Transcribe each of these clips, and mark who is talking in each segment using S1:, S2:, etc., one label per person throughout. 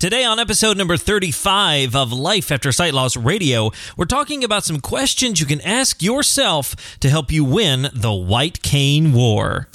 S1: Today, on episode number 35 of Life After Sight Loss Radio, we're talking about some questions you can ask yourself to help you win the White Cane War.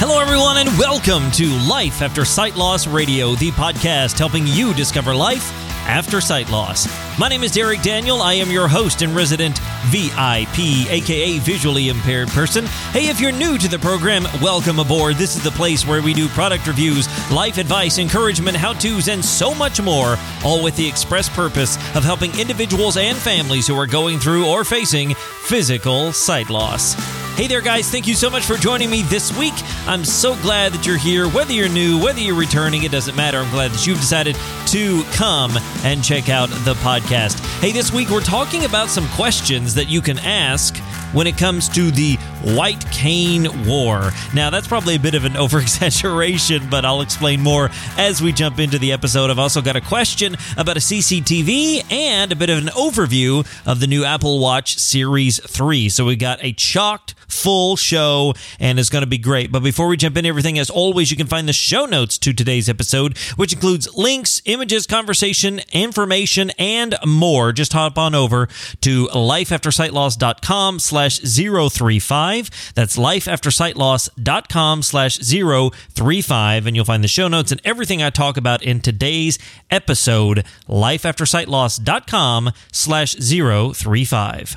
S1: Hello, everyone, and welcome to Life After Sight Loss Radio, the podcast helping you discover life after sight loss. My name is Derek Daniel. I am your host and resident VIP, aka visually impaired person. Hey, if you're new to the program, welcome aboard. This is the place where we do product reviews, life advice, encouragement, how to's, and so much more, all with the express purpose of helping individuals and families who are going through or facing physical sight loss. Hey there, guys. Thank you so much for joining me this week. I'm so glad that you're here. Whether you're new, whether you're returning, it doesn't matter. I'm glad that you've decided to come and check out the podcast. Hey, this week we're talking about some questions that you can ask when it comes to the White Cane War. Now, that's probably a bit of an overexaggeration, but I'll explain more as we jump into the episode. I've also got a question about a CCTV and a bit of an overview of the new Apple Watch Series 3. So we got a chalked full show and it's going to be great. But before we jump into everything, as always, you can find the show notes to today's episode, which includes links, images, conversation, information, and more. Just hop on over to lifeaftersightloss.com slash 035. That's lifeaftersightloss.com slash 035. And you'll find the show notes and everything I talk about in today's episode, lifeaftersightloss.com slash 035.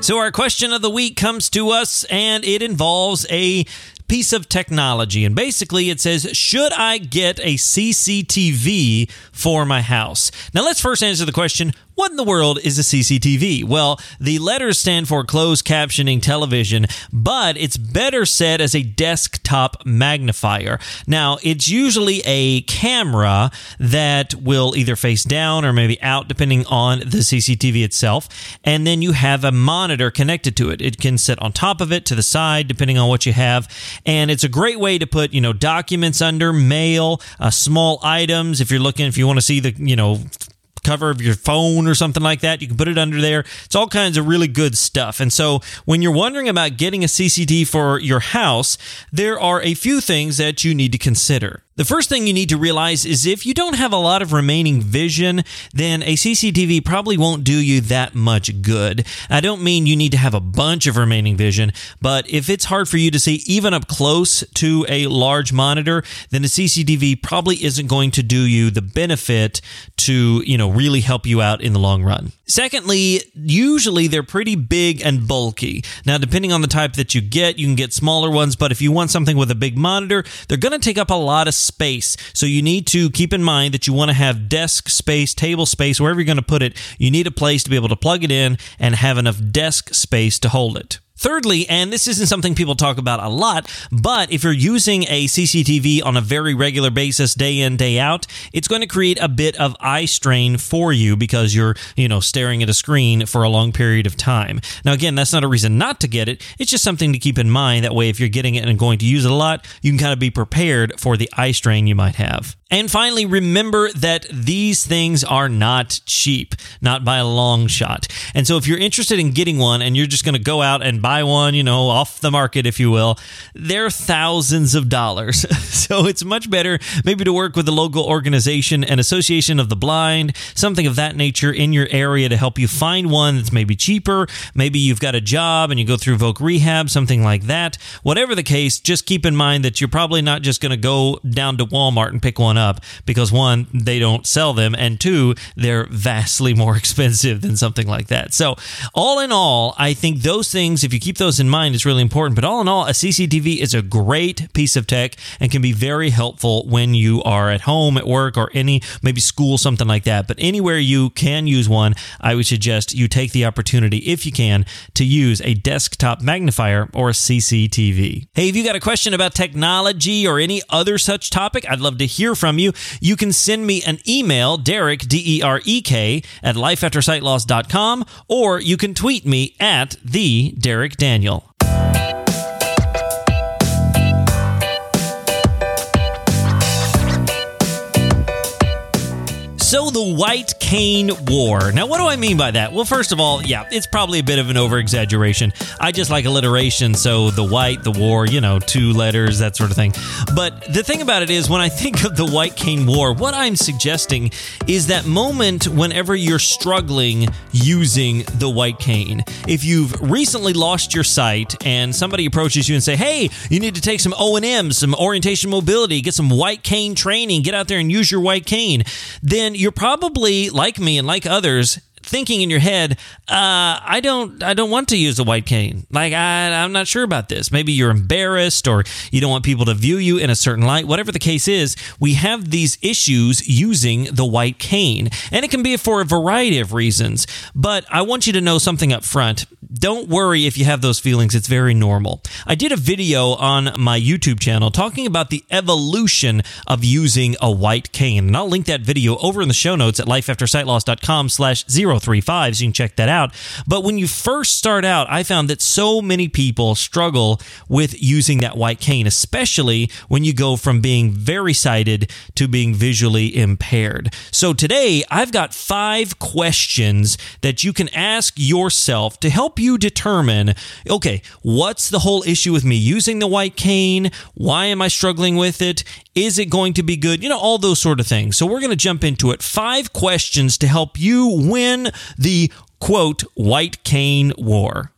S1: So our question of the week comes to us and it involves a piece of technology. And basically, it says, Should I get a CCTV for my house? Now, let's first answer the question what in the world is a CCTV? Well, the letters stand for closed captioning television, but it's better said as a desktop magnifier. Now, it's usually a camera that will either face down or maybe out, depending on the CCTV itself. And then you have a monitor connected to it. It can sit on top of it, to the side, depending on what you have. And it's a great way to put, you know, documents under, mail, uh, small items. If you're looking, if you want to see the, you know, cover of your phone or something like that. You can put it under there. It's all kinds of really good stuff. And so when you're wondering about getting a CCTV for your house, there are a few things that you need to consider. The first thing you need to realize is if you don't have a lot of remaining vision, then a CCTV probably won't do you that much good. I don't mean you need to have a bunch of remaining vision, but if it's hard for you to see even up close to a large monitor, then a CCTV probably isn't going to do you the benefit to, you know, really help you out in the long run. Secondly, usually they're pretty big and bulky. Now, depending on the type that you get, you can get smaller ones, but if you want something with a big monitor, they're going to take up a lot of space. So you need to keep in mind that you want to have desk space, table space, wherever you're going to put it. You need a place to be able to plug it in and have enough desk space to hold it. Thirdly, and this isn't something people talk about a lot, but if you're using a CCTV on a very regular basis, day in, day out, it's going to create a bit of eye strain for you because you're, you know, staring at a screen for a long period of time. Now, again, that's not a reason not to get it. It's just something to keep in mind. That way, if you're getting it and going to use it a lot, you can kind of be prepared for the eye strain you might have. And finally, remember that these things are not cheap, not by a long shot. And so if you're interested in getting one and you're just going to go out and buy one, you know, off the market, if you will, they're thousands of dollars. so it's much better maybe to work with a local organization, an association of the blind, something of that nature in your area to help you find one that's maybe cheaper. Maybe you've got a job and you go through Voc Rehab, something like that. Whatever the case, just keep in mind that you're probably not just going to go down to Walmart and pick one up because one, they don't sell them, and two, they're vastly more expensive than something like that. So, all in all, I think those things, if you keep those in mind, it's really important. But all in all, a CCTV is a great piece of tech and can be very helpful when you are at home, at work, or any maybe school, something like that. But anywhere you can use one, I would suggest you take the opportunity, if you can, to use a desktop magnifier or a CCTV. Hey, if you got a question about technology or any other such topic, I'd love to hear from you. You can send me an email, Derek, D E R E K, at lifeaftersightloss.com, or you can tweet me at the Derek Daniel. So, the White Cane War. Now, what do I mean by that? Well, first of all, yeah, it's probably a bit of an over exaggeration. I just like alliteration, so the white, the war, you know, two letters, that sort of thing. But the thing about it is, when I think of the White Cane War, what I'm suggesting is that moment whenever you're struggling using the white cane. If you've recently lost your sight and somebody approaches you and say, "Hey, you need to take some O&M, some orientation mobility, get some white cane training, get out there and use your white cane," then then you're probably like me and like others thinking in your head, uh, I don't, I don't want to use a white cane. Like I, I'm not sure about this. Maybe you're embarrassed, or you don't want people to view you in a certain light. Whatever the case is, we have these issues using the white cane, and it can be for a variety of reasons. But I want you to know something up front. Don't worry if you have those feelings. It's very normal. I did a video on my YouTube channel talking about the evolution of using a white cane, and I'll link that video over in the show notes at lifeaftersightloss.com slash zero 035, so you can check that out. But when you first start out, I found that so many people struggle with using that white cane, especially when you go from being very sighted to being visually impaired. So today, I've got five questions that you can ask yourself to help you determine okay, what's the whole issue with me using the white cane? Why am I struggling with it? Is it going to be good? You know, all those sort of things. So we're going to jump into it. Five questions to help you win the quote, white cane war.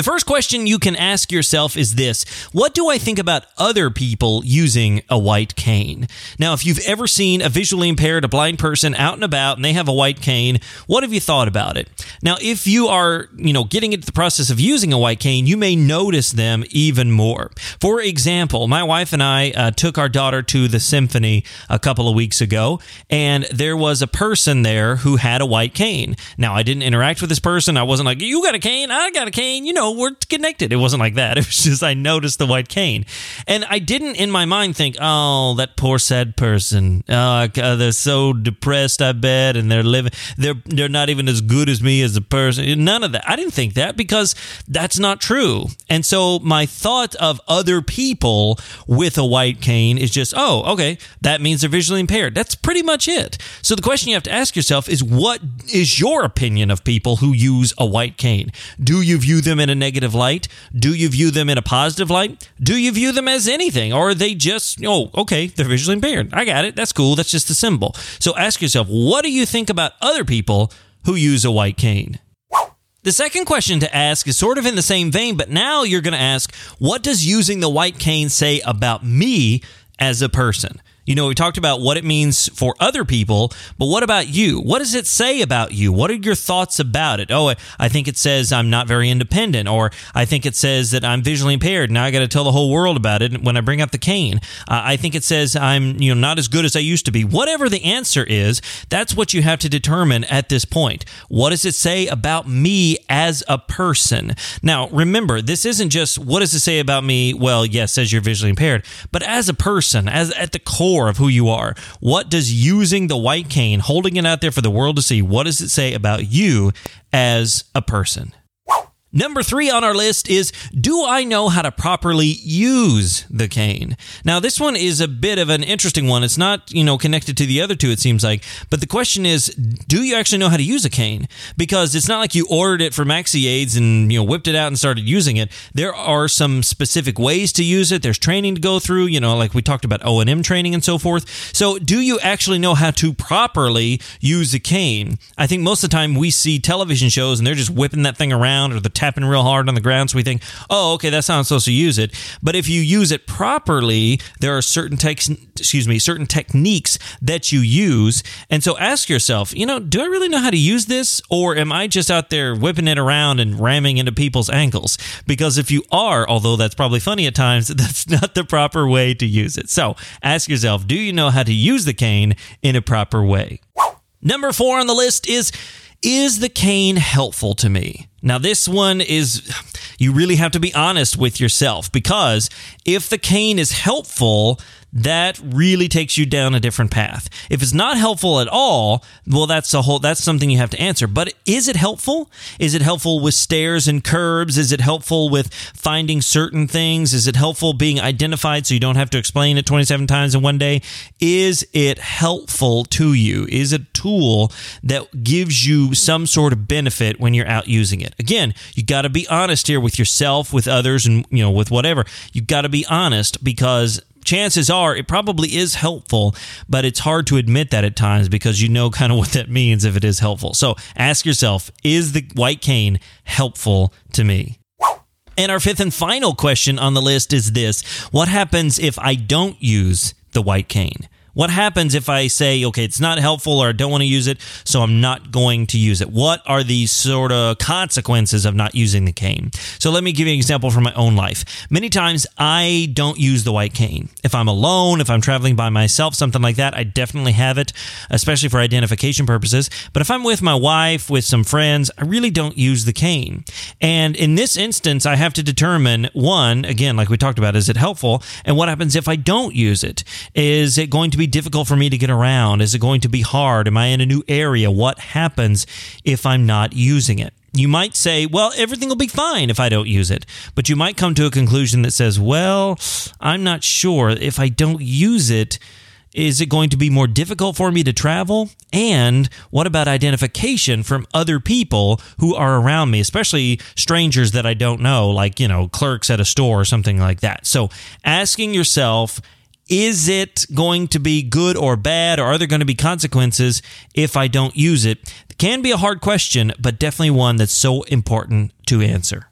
S1: The first question you can ask yourself is this What do I think about other people using a white cane? Now, if you've ever seen a visually impaired, a blind person out and about and they have a white cane, what have you thought about it? Now, if you are, you know, getting into the process of using a white cane, you may notice them even more. For example, my wife and I uh, took our daughter to the symphony a couple of weeks ago, and there was a person there who had a white cane. Now, I didn't interact with this person. I wasn't like, you got a cane, I got a cane, you know we're connected. It wasn't like that. It was just I noticed the white cane, and I didn't in my mind think, oh, that poor sad person. Oh, uh, they're so depressed. I bet, and they're living. They're they're not even as good as me as a person. None of that. I didn't think that because that's not true. And so my thought of other people with a white cane is just, oh, okay, that means they're visually impaired. That's pretty much it. So the question you have to ask yourself is, what is your opinion of people who use a white cane? Do you view them in a negative light? Do you view them in a positive light? Do you view them as anything? Or are they just, oh, okay, they're visually impaired. I got it. That's cool. That's just a symbol. So ask yourself, what do you think about other people who use a white cane? The second question to ask is sort of in the same vein, but now you're going to ask, what does using the white cane say about me as a person? You know, we talked about what it means for other people, but what about you? What does it say about you? What are your thoughts about it? Oh, I think it says I'm not very independent, or I think it says that I'm visually impaired. Now I got to tell the whole world about it when I bring up the cane. Uh, I think it says I'm, you know, not as good as I used to be. Whatever the answer is, that's what you have to determine at this point. What does it say about me as a person? Now, remember, this isn't just what does it say about me? Well, yes, says you're visually impaired, but as a person, as at the core core of who you are. What does using the white cane, holding it out there for the world to see, what does it say about you as a person? Number three on our list is Do I know how to properly use the cane? Now, this one is a bit of an interesting one. It's not, you know, connected to the other two, it seems like. But the question is Do you actually know how to use a cane? Because it's not like you ordered it from Maxi Aids and, you know, whipped it out and started using it. There are some specific ways to use it. There's training to go through, you know, like we talked about O&M training and so forth. So, do you actually know how to properly use a cane? I think most of the time we see television shows and they're just whipping that thing around or the tapping real hard on the ground. So we think, oh, okay, that's how I'm supposed to use it. But if you use it properly, there are certain tex- excuse me, certain techniques that you use. And so ask yourself, you know, do I really know how to use this, or am I just out there whipping it around and ramming into people's ankles? Because if you are, although that's probably funny at times, that's not the proper way to use it. So ask yourself, do you know how to use the cane in a proper way? Number four on the list is is the cane helpful to me? Now, this one is, you really have to be honest with yourself because if the cane is helpful, that really takes you down a different path. If it's not helpful at all, well, that's a whole that's something you have to answer. But is it helpful? Is it helpful with stairs and curbs? Is it helpful with finding certain things? Is it helpful being identified so you don't have to explain it 27 times in one day? Is it helpful to you? Is it a tool that gives you some sort of benefit when you're out using it? Again, you got to be honest here with yourself, with others, and you know, with whatever. You got to be honest because chances are it probably is helpful, but it's hard to admit that at times because you know kind of what that means if it is helpful. So ask yourself is the white cane helpful to me? And our fifth and final question on the list is this What happens if I don't use the white cane? What happens if I say, okay, it's not helpful or I don't want to use it, so I'm not going to use it? What are the sort of consequences of not using the cane? So let me give you an example from my own life. Many times I don't use the white cane. If I'm alone, if I'm traveling by myself, something like that, I definitely have it, especially for identification purposes. But if I'm with my wife, with some friends, I really don't use the cane. And in this instance, I have to determine one, again, like we talked about, is it helpful? And what happens if I don't use it? Is it going to be difficult for me to get around? Is it going to be hard? Am I in a new area? What happens if I'm not using it? You might say, well, everything will be fine if I don't use it. But you might come to a conclusion that says, well, I'm not sure. If I don't use it, is it going to be more difficult for me to travel? And what about identification from other people who are around me, especially strangers that I don't know, like, you know, clerks at a store or something like that? So asking yourself, is it going to be good or bad, or are there going to be consequences if I don't use it? can be a hard question, but definitely one that's so important to answer.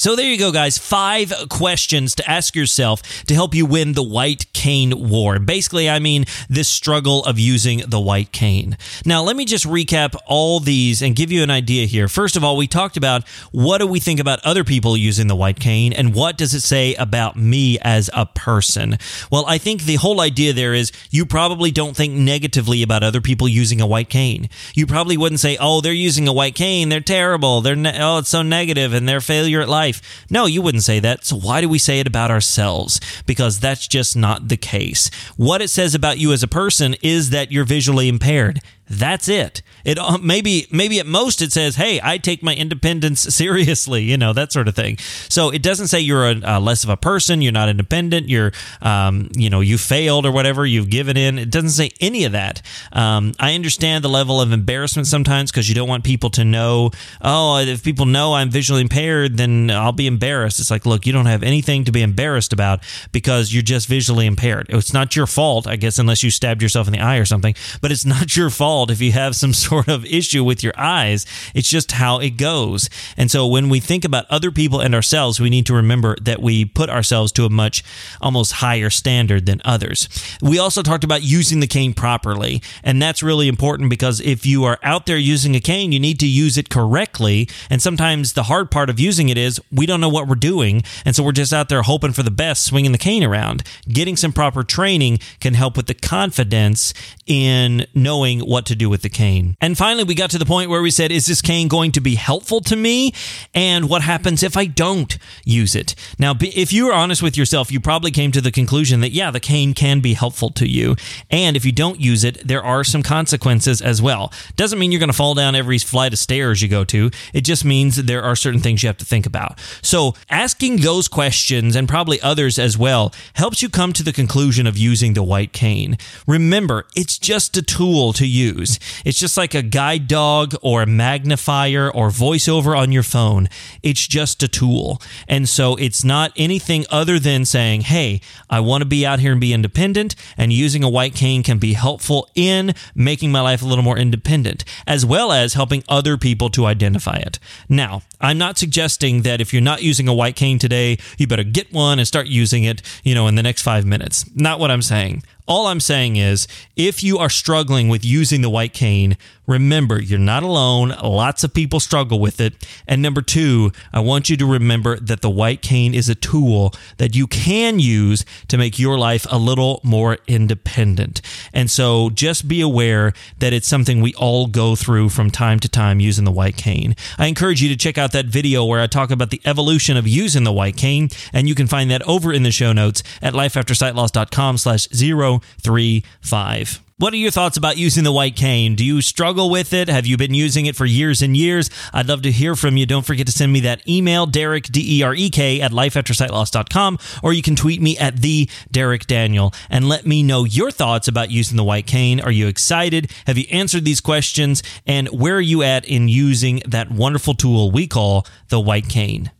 S1: So there you go, guys. Five questions to ask yourself to help you win the white cane war. Basically, I mean this struggle of using the white cane. Now, let me just recap all these and give you an idea here. First of all, we talked about what do we think about other people using the white cane and what does it say about me as a person? Well, I think the whole idea there is you probably don't think negatively about other people using a white cane. You probably wouldn't say, "Oh, they're using a white cane. They're terrible. They're ne- oh, it's so negative and they're failure at life." Life. No, you wouldn't say that. So why do we say it about ourselves? Because that's just not the case. What it says about you as a person is that you're visually impaired. That's it. It uh, maybe maybe at most it says, "Hey, I take my independence seriously," you know that sort of thing. So it doesn't say you're a, less of a person, you're not independent, you're um, you know you failed or whatever, you've given in. It doesn't say any of that. Um, I understand the level of embarrassment sometimes because you don't want people to know. Oh, if people know I'm visually impaired, then I'll be embarrassed. It's like, look, you don't have anything to be embarrassed about because you're just visually impaired. It's not your fault, I guess, unless you stabbed yourself in the eye or something. But it's not your fault fault if you have some sort of issue with your eyes. It's just how it goes. And so when we think about other people and ourselves, we need to remember that we put ourselves to a much almost higher standard than others. We also talked about using the cane properly. And that's really important because if you are out there using a cane, you need to use it correctly. And sometimes the hard part of using it is we don't know what we're doing. And so we're just out there hoping for the best, swinging the cane around. Getting some proper training can help with the confidence in knowing what to do with the cane. And finally, we got to the point where we said, is this cane going to be helpful to me? And what happens if I don't use it? Now, if you are honest with yourself, you probably came to the conclusion that, yeah, the cane can be helpful to you. And if you don't use it, there are some consequences as well. Doesn't mean you're going to fall down every flight of stairs you go to. It just means there are certain things you have to think about. So, asking those questions and probably others as well helps you come to the conclusion of using the white cane. Remember, it's just a tool to use use. It's just like a guide dog or a magnifier or voiceover on your phone. It's just a tool. And so it's not anything other than saying, hey, I want to be out here and be independent, and using a white cane can be helpful in making my life a little more independent, as well as helping other people to identify it. Now, I'm not suggesting that if you're not using a white cane today, you better get one and start using it, you know, in the next five minutes. Not what I'm saying. All I'm saying is if you are struggling with using the white cane, remember you're not alone. Lots of people struggle with it. And number two, I want you to remember that the white cane is a tool that you can use to make your life a little more independent. And so just be aware that it's something we all go through from time to time using the white cane. I encourage you to check out that video where I talk about the evolution of using the white cane, and you can find that over in the show notes at lifeaftersightloss.com slash 035. What are your thoughts about using the white cane? Do you struggle with it? Have you been using it for years and years? I'd love to hear from you. Don't forget to send me that email, Derek, D E R E K, at lifeaftersightloss.com, or you can tweet me at the Derek Daniel and let me know your thoughts about using the white cane. Are you excited? Have you answered these questions? And where are you at in using that wonderful tool we call the white cane?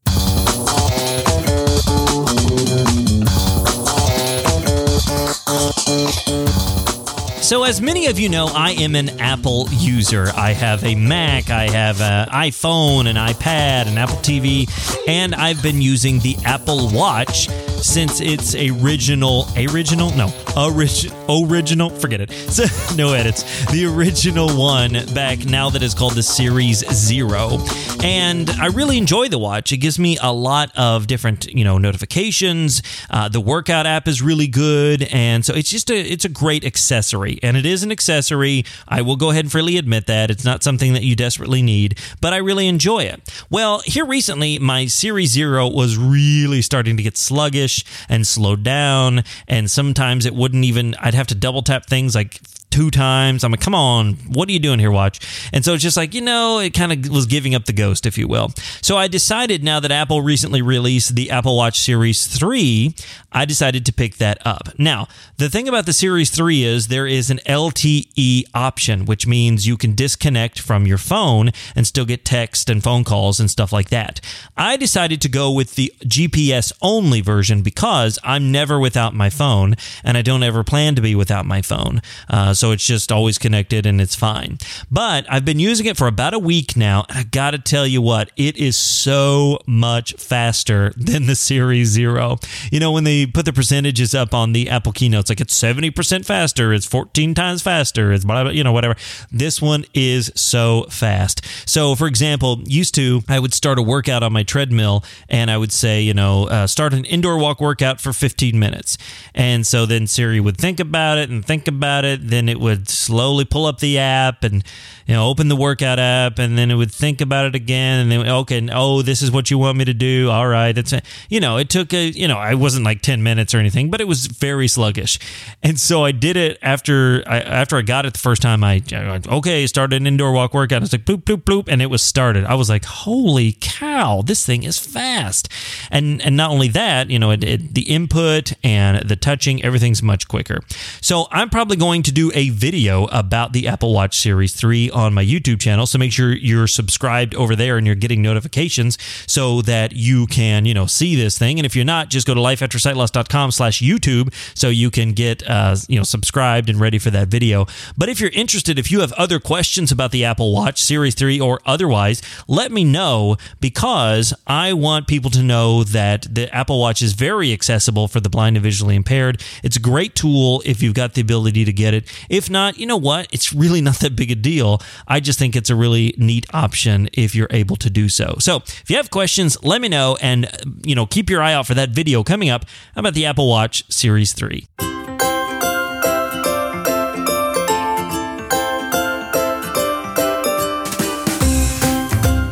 S1: So, as many of you know, I am an Apple user. I have a Mac, I have an iPhone, an iPad, an Apple TV, and I've been using the Apple Watch since its original, original, no, orig, original, forget it. No edits. The original one back now that is called the Series Zero, and I really enjoy the watch. It gives me a lot of different, you know, notifications. Uh, the workout app is really good, and so it's just a it's a great accessory and it is an accessory. I will go ahead and freely admit that. It's not something that you desperately need, but I really enjoy it. Well, here recently, my Series Zero was really starting to get sluggish and slowed down, and sometimes it wouldn't even, I'd have to double tap things like two times. I'm like, come on, what are you doing here, watch? And so it's just like, you know, it kind of was giving up the ghost, if you will. So I decided now that Apple recently released the Apple Watch Series 3, I decided to pick that up. Now, the thing about the Series 3 is there is an LTE option, which means you can disconnect from your phone and still get text and phone calls and stuff like that. I decided to go with the GPS only version because I'm never without my phone and I don't ever plan to be without my phone. Uh, so it's just always connected and it's fine. But I've been using it for about a week now, and I got to tell you what, it is so much faster than the Series Zero. You know, when they put the percentages up on the Apple keynotes, like it's 70% faster, it's 14 times faster, it's blah, blah, you know, whatever. This one is so fast. So, for example, used to, I would start a workout on my treadmill and I would say, you know, uh, start an indoor walk workout for 15 minutes. And so then Siri would think about it and think about it. Then it would slowly pull up the app and you know open the workout app and then it would think about it again and then okay oh this is what you want me to do. All right it's you know it took a you know I wasn't like 10 minutes or anything but it was very sluggish. And so I did it after I after I got it the first time I, I okay started an indoor walk workout. It's like bloop bloop bloop and it was started. I was like holy cow this thing is fast. And and not only that you know it, it, the input and the touching everything's much quicker. So I'm probably going to do a video about the Apple Watch Series 3 on my YouTube channel. So make sure you're subscribed over there and you're getting notifications so that you can, you know, see this thing. And if you're not, just go to lifeaftersightloss.com slash YouTube so you can get, uh, you know, subscribed and ready for that video. But if you're interested, if you have other questions about the Apple Watch Series 3 or otherwise, let me know because I want people to know that the Apple Watch is very accessible for the blind and visually impaired. It's a great tool if you've got the ability to get it. If not, you know what? It's really not that big a deal. I just think it's a really neat option if you're able to do so. So if you have questions, let me know and, you know, keep your eye out for that video coming up about the Apple Watch Series 3.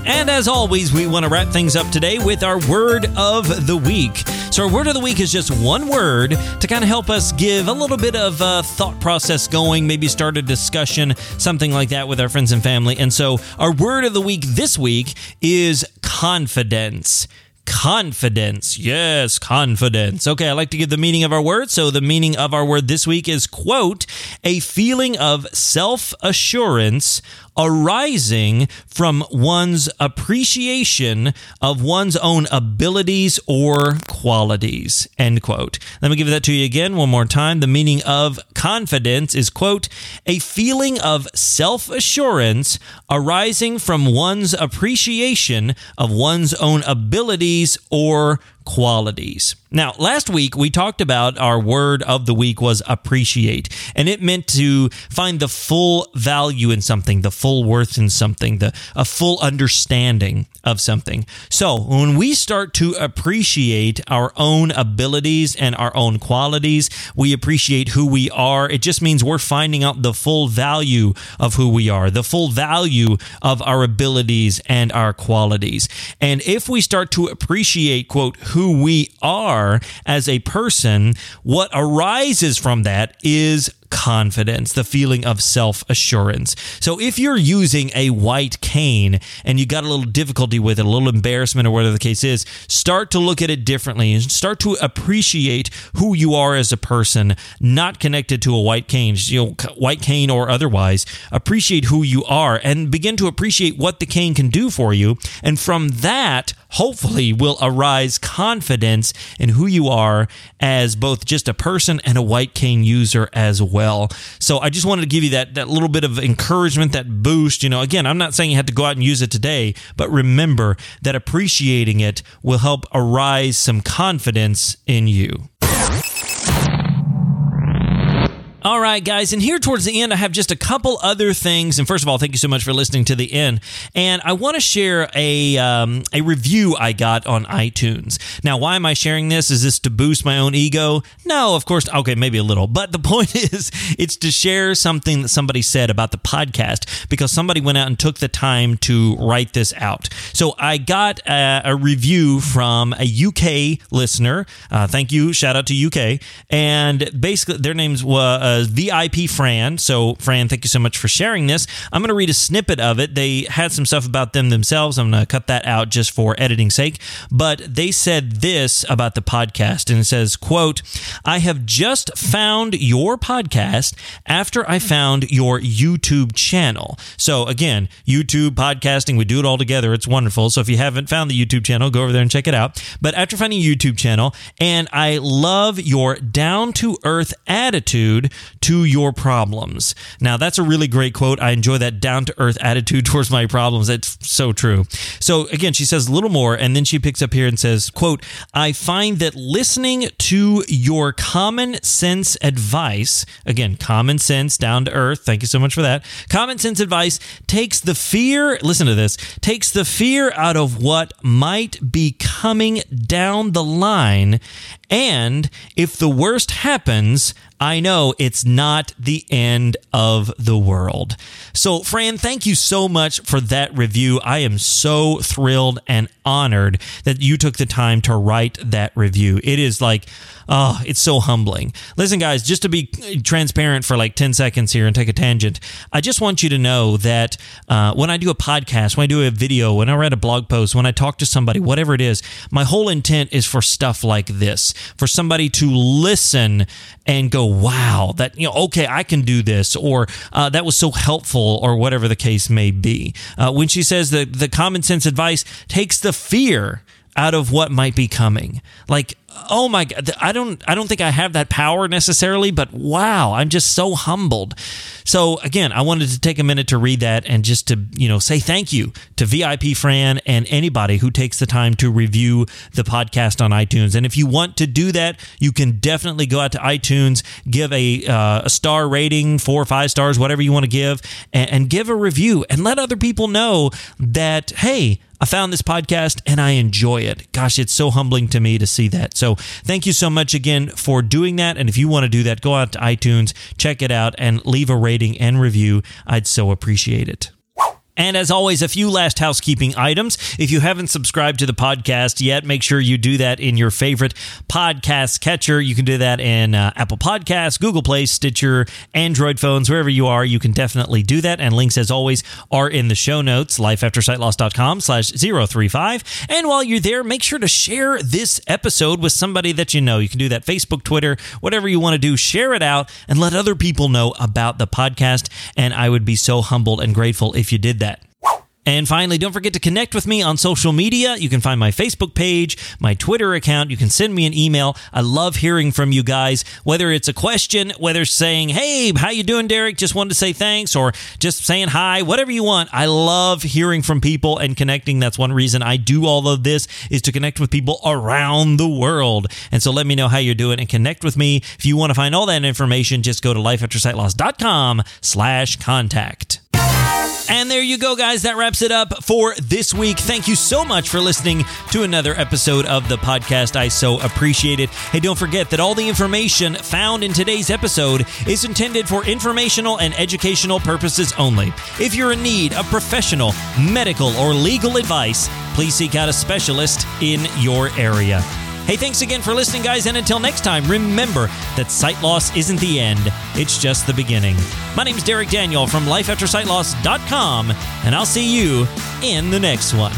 S1: And as always, we want to wrap things up today with our word of the week. So, our word of the week is just one word to kind of help us give a little bit of a thought process going, maybe start a discussion, something like that with our friends and family. And so, our word of the week this week is confidence. Confidence. Yes, confidence. Okay, I like to give the meaning of our word. So the meaning of our word this week is quote, a feeling of self-assurance arising from one's appreciation of one's own abilities or qualities. End quote. Let me give that to you again one more time. The meaning of confidence is, quote, a feeling of self assurance arising from one's appreciation of one's own abilities or qualities. Now, last week we talked about our word of the week was appreciate, and it meant to find the full value in something, the full worth in something, the a full understanding of something. So, when we start to appreciate our own abilities and our own qualities, we appreciate who we are. It just means we're finding out the full value of who we are, the full value of our abilities and our qualities. And if we start to appreciate, quote, who we are, as a person, what arises from that is confidence, the feeling of self assurance. So if you're using a white cane and you got a little difficulty with it, a little embarrassment or whatever the case is, start to look at it differently and start to appreciate who you are as a person, not connected to a white cane, you know, white cane or otherwise. Appreciate who you are and begin to appreciate what the cane can do for you. And from that, hopefully will arise confidence in who you are as both just a person and a white cane user as well. So I just wanted to give you that that little bit of encouragement, that boost. You know, again, I'm not saying you have to go out and use it today, but remember that appreciating it will help arise some confidence in you. All right, guys, and here towards the end, I have just a couple other things. And first of all, thank you so much for listening to the end. And I want to share a um, a review I got on iTunes. Now, why am I sharing this? Is this to boost my own ego? No, of course. Okay, maybe a little, but the point is, it's to share something that somebody said about the podcast because somebody went out and took the time to write this out. So I got a, a review from a UK listener. Uh, thank you, shout out to UK, and basically their names were. Uh, VIP Fran. So, Fran, thank you so much for sharing this. I'm going to read a snippet of it. They had some stuff about them themselves. I'm going to cut that out just for editing sake. But they said this about the podcast, and it says, "quote I have just found your podcast after I found your YouTube channel. So again, YouTube podcasting, we do it all together. It's wonderful. So if you haven't found the YouTube channel, go over there and check it out. But after finding YouTube channel, and I love your down to earth attitude to your problems. Now, that's a really great quote. I enjoy that down to earth attitude towards my problems. It's so true. So, again, she says a little more, and then she picks up here and says, quote, I find that listening to your common sense advice, again, common sense, down to earth, thank you so much for that. Common sense advice takes the fear, listen to this, takes the fear out of what might be coming down the line. And if the worst happens, I know it's not the end of the world. So, Fran, thank you so much for that review. I am so thrilled and honored that you took the time to write that review. It is like, oh, it's so humbling. Listen, guys, just to be transparent for like 10 seconds here and take a tangent, I just want you to know that uh, when I do a podcast, when I do a video, when I write a blog post, when I talk to somebody, whatever it is, my whole intent is for stuff like this, for somebody to listen and go, wow, that, you know, okay, I can do this, or uh, that was so helpful, or whatever the case may be. Uh, when she says that the common sense advice takes the fear out of what might be coming. Like, oh my god, I don't I don't think I have that power necessarily, but wow, I'm just so humbled. So again, I wanted to take a minute to read that and just to, you know, say thank you to VIP Fran and anybody who takes the time to review the podcast on iTunes. And if you want to do that, you can definitely go out to iTunes, give a, uh, a star rating, four or five stars, whatever you want to give, and, and give a review and let other people know that, hey, I found this podcast and I enjoy it. Gosh, it's so humbling to me to see that. So, thank you so much again for doing that. And if you want to do that, go out to iTunes, check it out, and leave a rating and review. I'd so appreciate it. And as always, a few last housekeeping items. If you haven't subscribed to the podcast yet, make sure you do that in your favorite podcast catcher. You can do that in uh, Apple Podcasts, Google Play, Stitcher, Android phones, wherever you are. You can definitely do that. And links, as always, are in the show notes, lifeaftersightloss.com slash 035. And while you're there, make sure to share this episode with somebody that you know. You can do that Facebook, Twitter, whatever you want to do. Share it out and let other people know about the podcast. And I would be so humbled and grateful if you did that. And finally, don't forget to connect with me on social media. You can find my Facebook page, my Twitter account. You can send me an email. I love hearing from you guys, whether it's a question, whether saying, "Hey, how you doing, Derek? Just wanted to say thanks," or just saying hi, whatever you want. I love hearing from people and connecting. That's one reason I do all of this is to connect with people around the world. And so let me know how you're doing and connect with me. If you want to find all that information, just go to lifeaftersightloss.com slash contact. And there you go, guys. That wraps it up for this week. Thank you so much for listening to another episode of the podcast. I so appreciate it. Hey, don't forget that all the information found in today's episode is intended for informational and educational purposes only. If you're in need of professional, medical, or legal advice, please seek out a specialist in your area. Hey, thanks again for listening, guys, and until next time, remember that sight loss isn't the end, it's just the beginning. My name is Derek Daniel from lifeaftersightloss.com, and I'll see you in the next one.